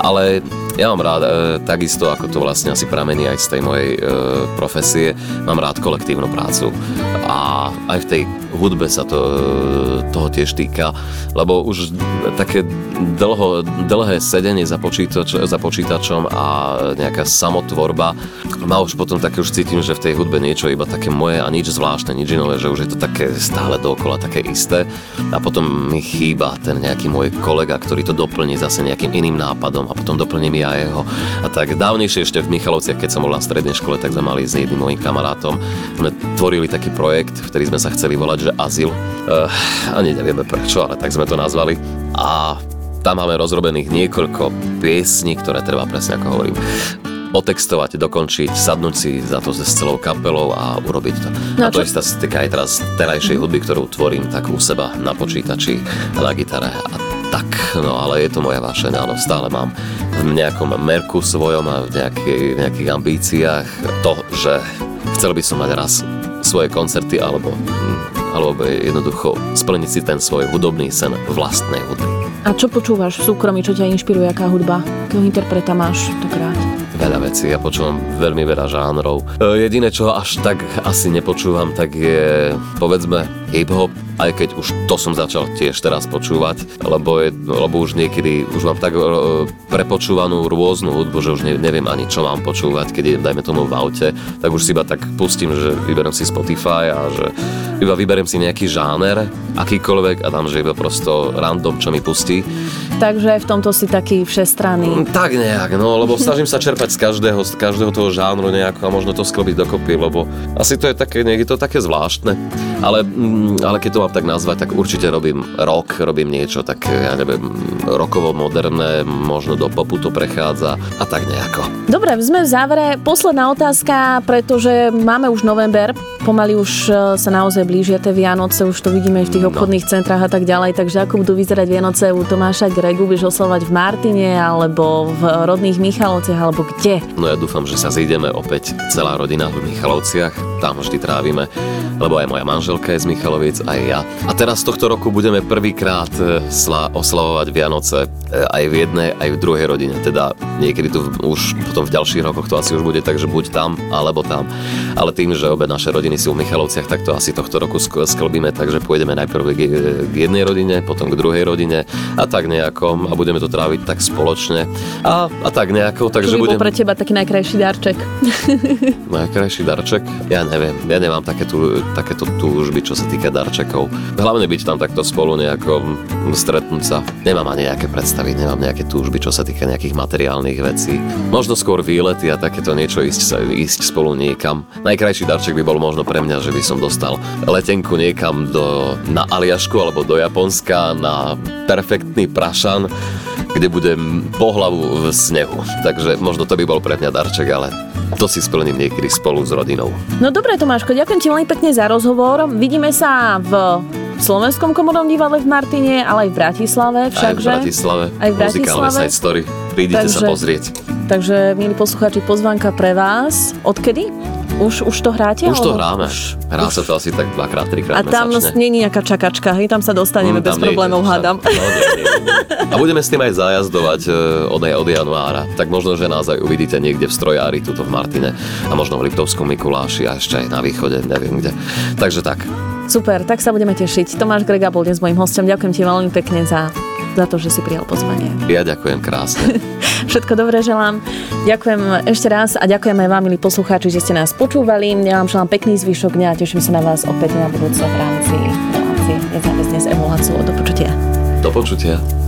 ale ja mám rád, e, takisto ako to vlastne asi pramení aj z tej mojej e, profesie, mám rád kolektívnu prácu. A aj v tej hudbe sa to, toho tiež týka, lebo už také dlho, dlhé sedenie za, počítač, za počítačom a nejaká samotvorba ma už potom také už cítim, že v tej hudbe niečo iba také moje a nič zvláštne, nič inové, že už je to také stále dookola také isté a potom mi chýba ten nejaký môj kolega, ktorý to doplní zase nejakým iným nápadom a potom doplním ja jeho. A tak dávnejšie ešte v Michalovciach, keď som bol na strednej škole, tak sme mali s jedným mojim kamarátom, sme tvorili taký projekt, ktorý sme sa chceli volať, že Azyl. Uh, ani nevieme prečo, ale tak sme to nazvali. A tam máme rozrobených niekoľko piesní, ktoré treba presne ako hovorím otextovať, dokončiť, sadnúť si za to s celou kapelou a urobiť to. No, a to čo? sa týka aj teraz terajšej hudby, ktorú tvorím tak u seba na počítači, na gitare a tak, no ale je to moja vášeň, áno, stále mám v nejakom merku svojom a v nejakej, nejakých ambíciách to, že chcel by som mať raz svoje koncerty alebo, alebo jednoducho splniť si ten svoj hudobný sen vlastnej hudby. A čo počúvaš v súkromí, čo ťa inšpiruje, aká hudba? Akého interpreta máš tak rád? Veľa vecí, ja počúvam veľmi veľa žánrov. E, jediné, čo až tak asi nepočúvam, tak je povedzme hip-hop, aj keď už to som začal tiež teraz počúvať, lebo, je, lebo už niekedy už mám tak e, prepočúvanú rôznu hudbu, že už neviem ani čo mám počúvať, keď idem, dajme tomu v aute, tak už si iba tak pustím, že vyberiem si Spotify a že iba vyberiem si nejaký žáner, akýkoľvek a dám, že iba prosto random, čo mi pustí. Takže v tomto si taký všestranný. Mm, tak nejak, no, lebo snažím sa čerpať z každého, z každého toho žánru nejako a možno to sklobiť dokopy, lebo asi to je také, nie je to také zvláštne. Ale, mm, ale keď to mám tak nazvať, tak určite robím rock, robím niečo tak, ja neviem, rokovo moderné, možno do popu to prechádza a tak nejako. Dobre, sme v závere. Posledná otázka, pretože máme už november, pomaly už e, sa naozaj blížia tie Vianoce, už to vidíme v tých no. obchodných centrách a tak ďalej, takže ako budú vyzerať Vianoce u Tomáša Gregu, budeš oslovať v Martine alebo v rodných Michalovciach alebo kde? No ja dúfam, že sa zídeme opäť celá rodina v Michalovciach, tam vždy trávime, lebo aj moja manželka je z Michaloviec, aj ja. A teraz tohto roku budeme prvýkrát e, oslavovať Vianoce e, aj v jednej, aj v druhej rodine, teda niekedy tu už potom v ďalších rokoch to asi už bude tak, že buď tam, alebo tam. Ale tým, že obe naše rodiny sú v Michalovciach, tak to asi tohto roku sklbíme, takže pôjdeme najprv k, jednej rodine, potom k druhej rodine a tak nejako a budeme to tráviť tak spoločne a, a tak nejako. Takže Čo by budem... pre teba taký najkrajší darček? najkrajší darček? Ja neviem, ja nemám takéto, takéto túžby, čo sa týka darčekov. Hlavne byť tam takto spolu nejako stretnúť sa. Nemám ani nejaké predstavy, nemám nejaké túžby, čo sa týka nejakých materiálnych vecí. Možno skôr výlety a takéto niečo ísť, ísť spolu niekam. Najkrajší darček by bol možno pre mňa, že by som dostal letenku niekam do, na Aliašku alebo do Japonska na perfektný prašan, kde budem po hlavu v snehu. Takže možno to by bol pre mňa darček, ale to si splním niekedy spolu s rodinou. No dobre, Tomáško, ďakujem ti veľmi pekne za rozhovor. Vidíme sa v Slovenskom komornom divadle v Martine, ale aj v Bratislave však, Aj v Bratislave. Aj v Bratislave. Muzikálne side story. Prídite takže, sa pozrieť. Takže, milí poslucháči, pozvanka pre vás. Odkedy? Už, už to hráte? Už to hráme. Už, Hrá už. sa to asi tak dvakrát, trikrát A tam nie je nejaká čakačka, hej? Tam sa dostaneme mm, bez problémov, hádam. No, nie, nie, nie. A budeme s tým aj zajazdovať uh, od, od januára. Tak možno, že nás aj uvidíte niekde v strojári, tuto v Martine a možno v Liptovskom Mikuláši a ešte aj na východe, neviem kde. Takže tak. Super, tak sa budeme tešiť. Tomáš Grega bol dnes mojím hostom. Ďakujem ti veľmi pekne za za to, že si prijal pozvanie. Ja ďakujem krásne. Všetko dobré želám. Ďakujem ešte raz a ďakujem aj vám, milí poslucháči, že ste nás počúvali. Ja vám želám pekný zvyšok dňa a teším sa na vás opäť na budúce v rámci relácie Nezávisť dnes emuláciu. Do počutia. Do počutia.